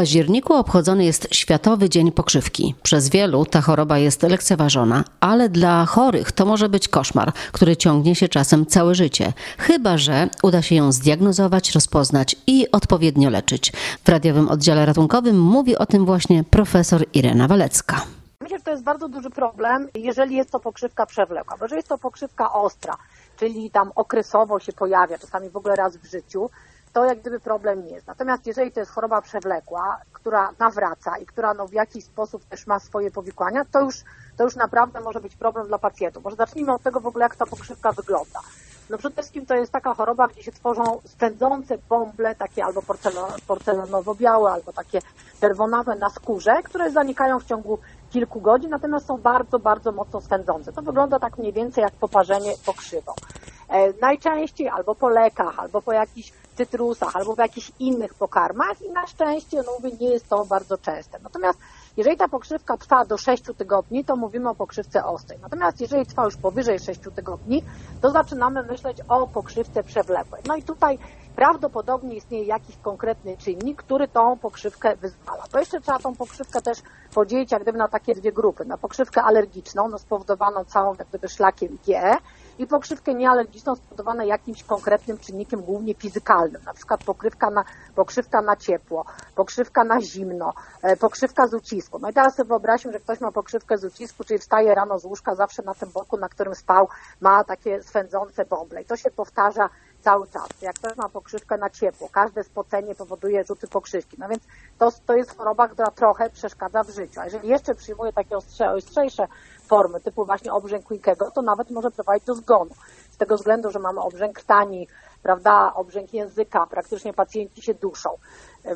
październiku obchodzony jest Światowy Dzień Pokrzywki. Przez wielu ta choroba jest lekceważona, ale dla chorych to może być koszmar, który ciągnie się czasem całe życie. Chyba, że uda się ją zdiagnozować, rozpoznać i odpowiednio leczyć. W radiowym oddziale ratunkowym mówi o tym właśnie profesor Irena Walecka. Myślę, że to jest bardzo duży problem, jeżeli jest to pokrzywka przewlekła, bo jeżeli jest to pokrzywka ostra, czyli tam okresowo się pojawia, czasami w ogóle raz w życiu, to jak gdyby problem nie jest. Natomiast jeżeli to jest choroba przewlekła, która nawraca i która no w jakiś sposób też ma swoje powikłania, to już, to już naprawdę może być problem dla pacjentów. Może zacznijmy od tego w ogóle, jak ta pokrzywka wygląda. No przede wszystkim to jest taka choroba, gdzie się tworzą spędzące bąble, takie albo porcelanowo-białe, albo takie czerwonawe na skórze, które zanikają w ciągu kilku godzin, natomiast są bardzo, bardzo mocno swędzące. To wygląda tak mniej więcej jak poparzenie pokrzywą. E, najczęściej albo po lekach, albo po jakichś cytrusach, albo w jakichś innych pokarmach i na szczęście, no mówię, nie jest to bardzo częste. Natomiast jeżeli ta pokrzywka trwa do 6 tygodni, to mówimy o pokrzywce ostrej. Natomiast jeżeli trwa już powyżej 6 tygodni, to zaczynamy myśleć o pokrzywce przewlekłej. No i tutaj prawdopodobnie istnieje jakiś konkretny czynnik, który tą pokrzywkę wyzwala. Bo jeszcze trzeba tą pokrzywkę też podzielić jak gdyby na takie dwie grupy. Na pokrzywkę alergiczną, no spowodowaną całą jak gdyby szlakiem IgE i pokrzywkę niealergiczną spowodowaną jakimś konkretnym czynnikiem, głównie fizykalnym, na przykład pokrzywka na, pokrzywka na ciepło, pokrzywka na zimno, e, pokrzywka z ucisku. No i teraz sobie wyobraźmy, że ktoś ma pokrzywkę z ucisku, czyli wstaje rano z łóżka, zawsze na tym boku, na którym spał, ma takie swędzące bąble i to się powtarza cały czas. Jak ktoś ma pokrzywkę na ciepło, każde spocenie powoduje rzuty pokrzywki. No więc to, to jest choroba, która trochę przeszkadza w życiu. A jeżeli jeszcze przyjmuje takie ostrze, ostrzejsze formy, typu właśnie obrzęk Winkego, to nawet może prowadzić do zgonu. Z tego względu, że mamy obrzęk tani, prawda, obrzęk języka, praktycznie pacjenci się duszą.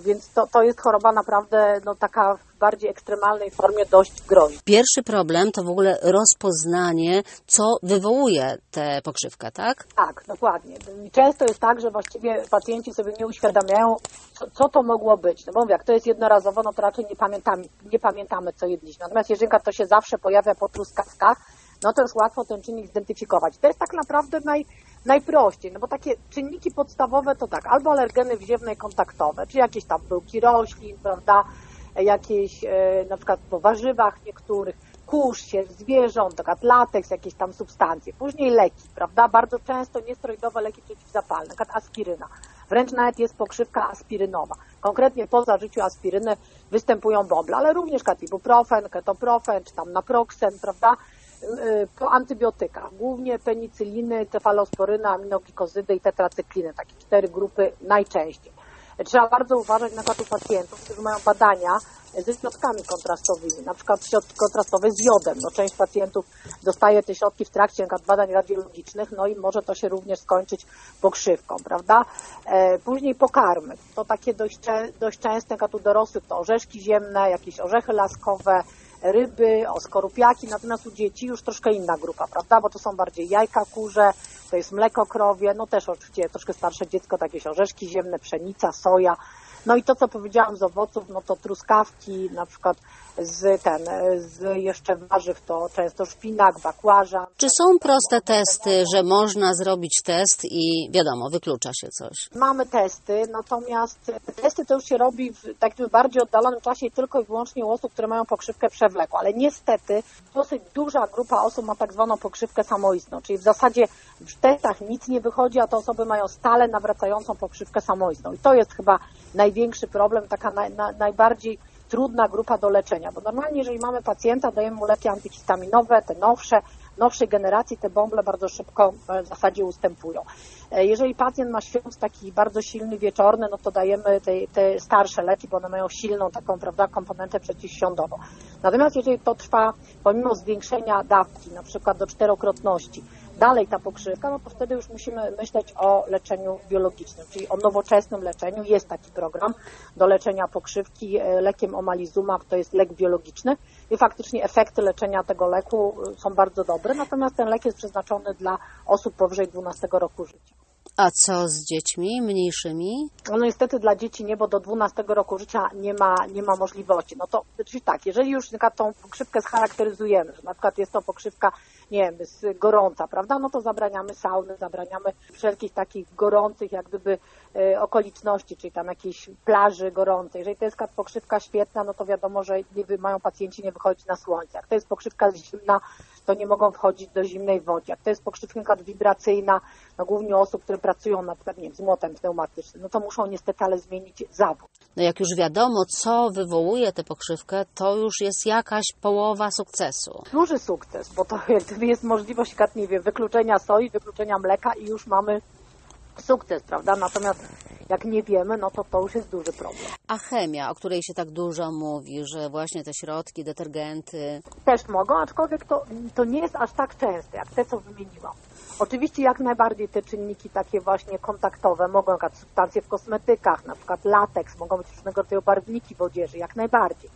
Więc to, to jest choroba naprawdę no, taka w bardziej ekstremalnej formie dość groźna. Pierwszy problem to w ogóle rozpoznanie, co wywołuje tę pokrzywkę, tak? Tak, dokładnie. Często jest tak, że właściwie pacjenci sobie nie uświadamiają, co, co to mogło być. No bo mówię, jak to jest jednorazowo, no to raczej nie pamiętamy, nie pamiętamy co jedliśmy. Natomiast jeżeli to się zawsze pojawia po truskawkach, no to jest łatwo ten czynnik zidentyfikować. To jest tak naprawdę naj, najprościej, no bo takie czynniki podstawowe to tak, albo alergeny wziewne kontaktowe, czy jakieś tam pyłki roślin, prawda, jakieś e, na przykład po warzywach niektórych, kurz się zwierząt, taka lateks, jakieś tam substancje. Później leki, prawda, bardzo często niesteroidowe leki przeciwzapalne, na przykład aspiryna. Wręcz nawet jest pokrzywka aspirynowa. Konkretnie po zażyciu aspiryny występują bąble, ale również ibuprofen, ketoprofen, czy tam naproxen, prawda, po antybiotykach, głównie penicyliny, cefalosporyny, aminoglikozydy i tetracykliny, takie cztery grupy najczęściej. Trzeba bardzo uważać na przykład u pacjentów, którzy mają badania ze środkami kontrastowymi, na przykład środki kontrastowe z jodem. No, część pacjentów dostaje te środki w trakcie badań radiologicznych, no i może to się również skończyć pokrzywką, prawda? E, później pokarmy. To takie dość, dość częste, jak u dorosłych, to orzeszki ziemne, jakieś orzechy laskowe, ryby, o skorupiaki, natomiast u dzieci już troszkę inna grupa, prawda, bo to są bardziej jajka kurze, to jest mleko krowie, no też oczywiście troszkę starsze dziecko, to jakieś orzeszki ziemne, pszenica, soja, no i to, co powiedziałam z owoców, no to truskawki, na przykład z ten, z jeszcze warzyw to często szpinak, bakłażan. Czy są proste testy, że można zrobić test i wiadomo, wyklucza się coś? Mamy testy, natomiast testy to już się robi w takim bardziej oddalonym czasie tylko i wyłącznie u osób, które mają pokrzywkę przewlekłą, ale niestety dosyć duża grupa osób ma tak zwaną pokrzywkę samoistną, czyli w zasadzie w testach nic nie wychodzi, a te osoby mają stale nawracającą pokrzywkę samoistną i to jest chyba największy problem, taka na, na, najbardziej trudna grupa do leczenia, bo normalnie jeżeli mamy pacjenta, dajemy mu leki antyhistaminowe, te nowsze, nowszej generacji, te bąble bardzo szybko e, w zasadzie ustępują. E, jeżeli pacjent ma świąt taki bardzo silny, wieczorny, no to dajemy te, te starsze leki, bo one mają silną taką, prawda, komponentę przeciwświądową. Natomiast jeżeli to trwa pomimo zwiększenia dawki, na przykład do czterokrotności, dalej ta pokrzywka, no to wtedy już musimy myśleć o leczeniu biologicznym, czyli o nowoczesnym leczeniu. Jest taki program do leczenia pokrzywki e, lekiem omalizumab, to jest lek biologiczny i faktycznie efekty leczenia tego leku e, są bardzo dobre, natomiast ten lek jest przeznaczony dla osób powyżej 12 roku życia. A co z dziećmi mniejszymi? No niestety dla dzieci nie, bo do 12 roku życia nie ma, nie ma możliwości. No to czyli tak, jeżeli już na tą pokrzywkę scharakteryzujemy, że na przykład jest to pokrzywka, nie wiem, z gorąca, prawda, no to zabraniamy sauny, zabraniamy wszelkich takich gorących jak gdyby e, okoliczności, czyli tam jakiejś plaży gorącej. Jeżeli to jest pokrzywka świetna, no to wiadomo, że nie, mają pacjenci nie wychodzić na słońce. Jak to jest pokrzywka zimna, to nie mogą wchodzić do zimnej wody. Jak to jest pokrzywka wibracyjna, no głównie osób, które pracują na przykład nie z młotem pneumatycznym, no to muszą niestety ale zmienić zawód. No jak już wiadomo, co wywołuje tę pokrzywkę, to już jest jakaś połowa sukcesu. Duży sukces, bo to jest możliwość, nie wiem, wykluczenia soi, wykluczenia mleka i już mamy sukces, prawda? Natomiast jak nie wiemy, no to to już jest duży problem. A chemia, o której się tak dużo mówi, że właśnie te środki, detergenty... Też mogą, aczkolwiek to, to nie jest aż tak częste, jak te, co wymieniłam. Oczywiście jak najbardziej te czynniki takie właśnie kontaktowe mogą, przykład substancje w kosmetykach, na przykład lateks, mogą być różnego rodzaju barwniki w odzieży, jak najbardziej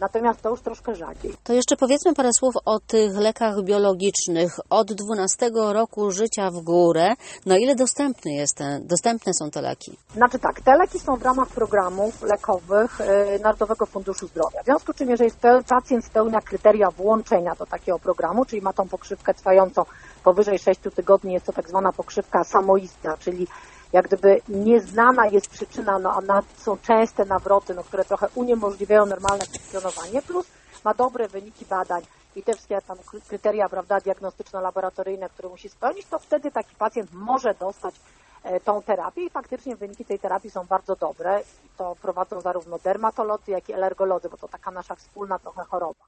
Natomiast to już troszkę rzadziej. To jeszcze powiedzmy parę słów o tych lekach biologicznych. Od 12 roku życia w górę, no ile dostępny jest ten, dostępne są te leki? Znaczy tak, te leki są w ramach programów lekowych y, Narodowego Funduszu Zdrowia. W związku z czym, jeżeli pacjent spełnia kryteria włączenia do takiego programu, czyli ma tą pokrzywkę trwającą powyżej 6 tygodni, jest to tak zwana pokrzywka samoistna, czyli jak gdyby nieznana jest przyczyna, no, a są częste nawroty, no, które trochę uniemożliwiają normalne funkcjonowanie, plus ma dobre wyniki badań i te wszystkie tam kryteria prawda, diagnostyczno-laboratoryjne, które musi spełnić, to wtedy taki pacjent może dostać e, tą terapię i faktycznie wyniki tej terapii są bardzo dobre. To prowadzą zarówno dermatolodzy, jak i alergolodzy, bo to taka nasza wspólna trochę choroba.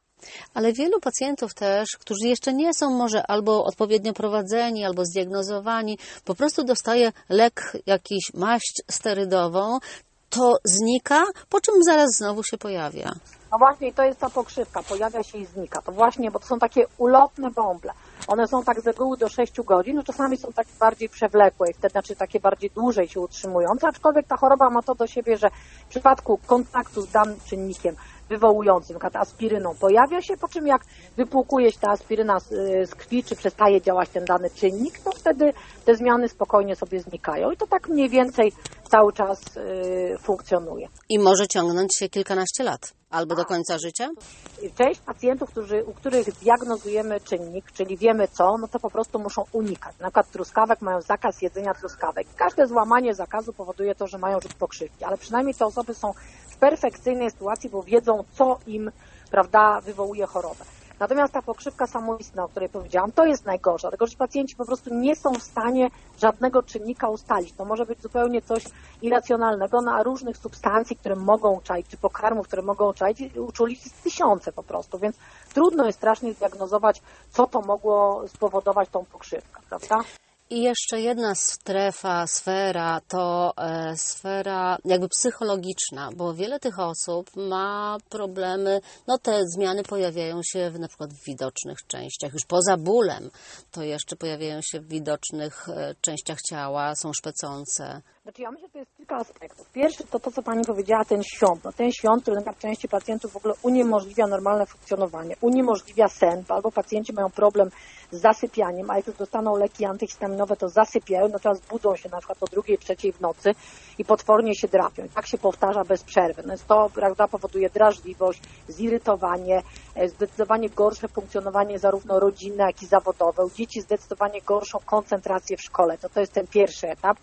Ale wielu pacjentów też, którzy jeszcze nie są może albo odpowiednio prowadzeni, albo zdiagnozowani, po prostu dostaje lek, jakiś maść sterydową, to znika, po czym zaraz znowu się pojawia. No właśnie, to jest ta pokrzywka, pojawia się i znika. To właśnie, bo to są takie ulotne bąble. One są tak z reguły do 6 godzin, no czasami są takie bardziej przewlekłe i wtedy znaczy takie bardziej dłużej się utrzymujące, aczkolwiek ta choroba ma to do siebie, że w przypadku kontaktu z danym czynnikiem wywołującym, aspiryną, pojawia się, po czym jak wypłukuje się ta aspiryna z, y, z krwi, czy przestaje działać ten dany czynnik, to wtedy te zmiany spokojnie sobie znikają i to tak mniej więcej cały czas y, funkcjonuje. I może ciągnąć się kilkanaście lat. Albo do końca życia? Część pacjentów, którzy, u których diagnozujemy czynnik, czyli wiemy co, no to po prostu muszą unikać. Na przykład truskawek mają zakaz jedzenia truskawek. Każde złamanie zakazu powoduje to, że mają rzut pokrzywki, ale przynajmniej te osoby są w perfekcyjnej sytuacji, bo wiedzą, co im prawda, wywołuje chorobę. Natomiast ta pokrzywka samoistna, o której powiedziałam, to jest najgorsza, dlatego że pacjenci po prostu nie są w stanie żadnego czynnika ustalić. To może być zupełnie coś irracjonalnego na różnych substancji, które mogą czaić, czy pokarmów, które mogą czaić, uczulić tysiące po prostu, więc trudno jest strasznie zdiagnozować, co to mogło spowodować tą pokrzywkę, prawda? I jeszcze jedna strefa, sfera to e, sfera jakby psychologiczna, bo wiele tych osób ma problemy, no te zmiany pojawiają się w, na przykład w widocznych częściach, już poza bólem, to jeszcze pojawiają się w widocznych e, częściach ciała, są szpecące. Znaczy ja myślę, że to jest kilka aspektów. Pierwszy to to, co Pani powiedziała, ten świąt. No, ten świąt, który dla części pacjentów w ogóle uniemożliwia normalne funkcjonowanie, uniemożliwia sen, albo pacjenci mają problem z zasypianiem, a jak już dostaną leki antyhistaminowe, to zasypiają, natomiast budzą się na przykład o drugiej, trzeciej w nocy i potwornie się drapią. I tak się powtarza bez przerwy. No to prawda, powoduje drażliwość, zirytowanie, zdecydowanie gorsze funkcjonowanie zarówno rodzinne, jak i zawodowe. U dzieci zdecydowanie gorszą koncentrację w szkole. To to jest ten pierwszy etap,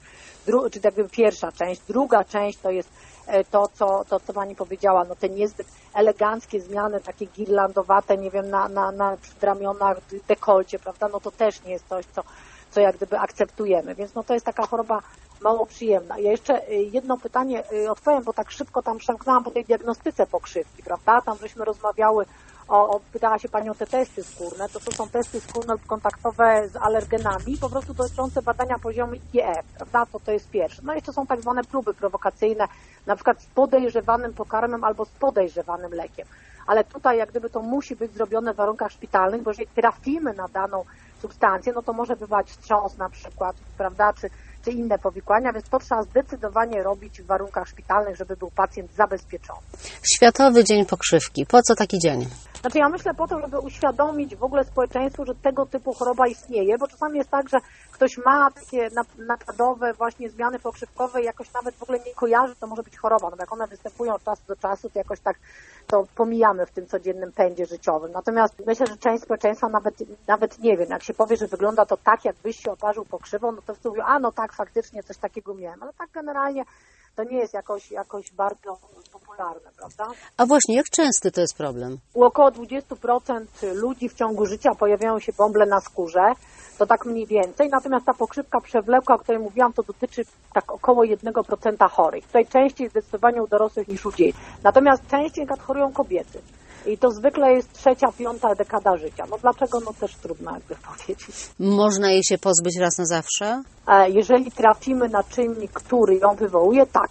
Dru czy jakby pierwsza część. Druga część to jest e, to, co, to, co Pani powiedziała, no te niezbyt eleganckie zmiany, takie girlandowate, nie wiem, na, na, na ramionach, dekolcie, prawda, no to też nie jest coś, co, co jak gdyby akceptujemy, więc no to jest taka choroba mało przyjemna. Ja jeszcze y, jedno pytanie odpowiem, bo tak szybko tam przemknęłam po tej diagnostyce pokrzywki, prawda, tam żeśmy rozmawiały o, o, pytała się Pani o te testy skórne, to to są testy skórne kontaktowe z alergenami, po prostu dotyczące badania poziomu IgF, prawda, to to jest pierwsze. No i jeszcze są tak zwane próby prowokacyjne, na przykład z podejrzewanym pokarmem albo z podejrzewanym lekiem. Ale tutaj jak gdyby to musi być zrobione w warunkach szpitalnych, bo jeżeli trafimy na daną substancję, no to może bywać wstrząs na przykład, prawda, czy czy inne powikłania, więc to trzeba zdecydowanie robić w warunkach szpitalnych, żeby był pacjent zabezpieczony. Światowy Dzień Pokrzywki. Po co taki dzień? Znaczy ja myślę po to, żeby uświadomić w ogóle społeczeństwu, że tego typu choroba istnieje, bo czasami jest tak, że ktoś ma takie nap- napładowe właśnie zmiany pokrzywkowe i jakoś nawet w ogóle nie kojarzy, to może być choroba. No jak one występują od czasu do czasu, to jakoś tak to pomijamy w tym codziennym pędzie życiowym. Natomiast myślę, że część społeczeństwa nawet, nawet nie wiem, jak się powie, że wygląda to tak, jakbyś się oparzył pokrzywą, no to wszyscy mówią, a no tak, faktycznie coś takiego miałem. Ale tak generalnie to nie jest jakoś, jakoś bardzo popularne, prawda? A właśnie, jak częsty to jest problem? U około 20% ludzi w ciągu życia pojawiają się bąble na skórze, to tak mniej więcej, natomiast ta pokrzywka przewlekła, o której mówiłam, to dotyczy tak około 1% chorych. Tutaj częściej zdecydowanie u dorosłych niż u dzieci. Natomiast częściej chorują kobiety. I to zwykle jest trzecia, piąta dekada życia. No dlaczego? No też trudno jakby powiedzieć. Można jej się pozbyć raz na zawsze? E, Jeżeli trafimy na czynnik, który ją wywołuje, tak,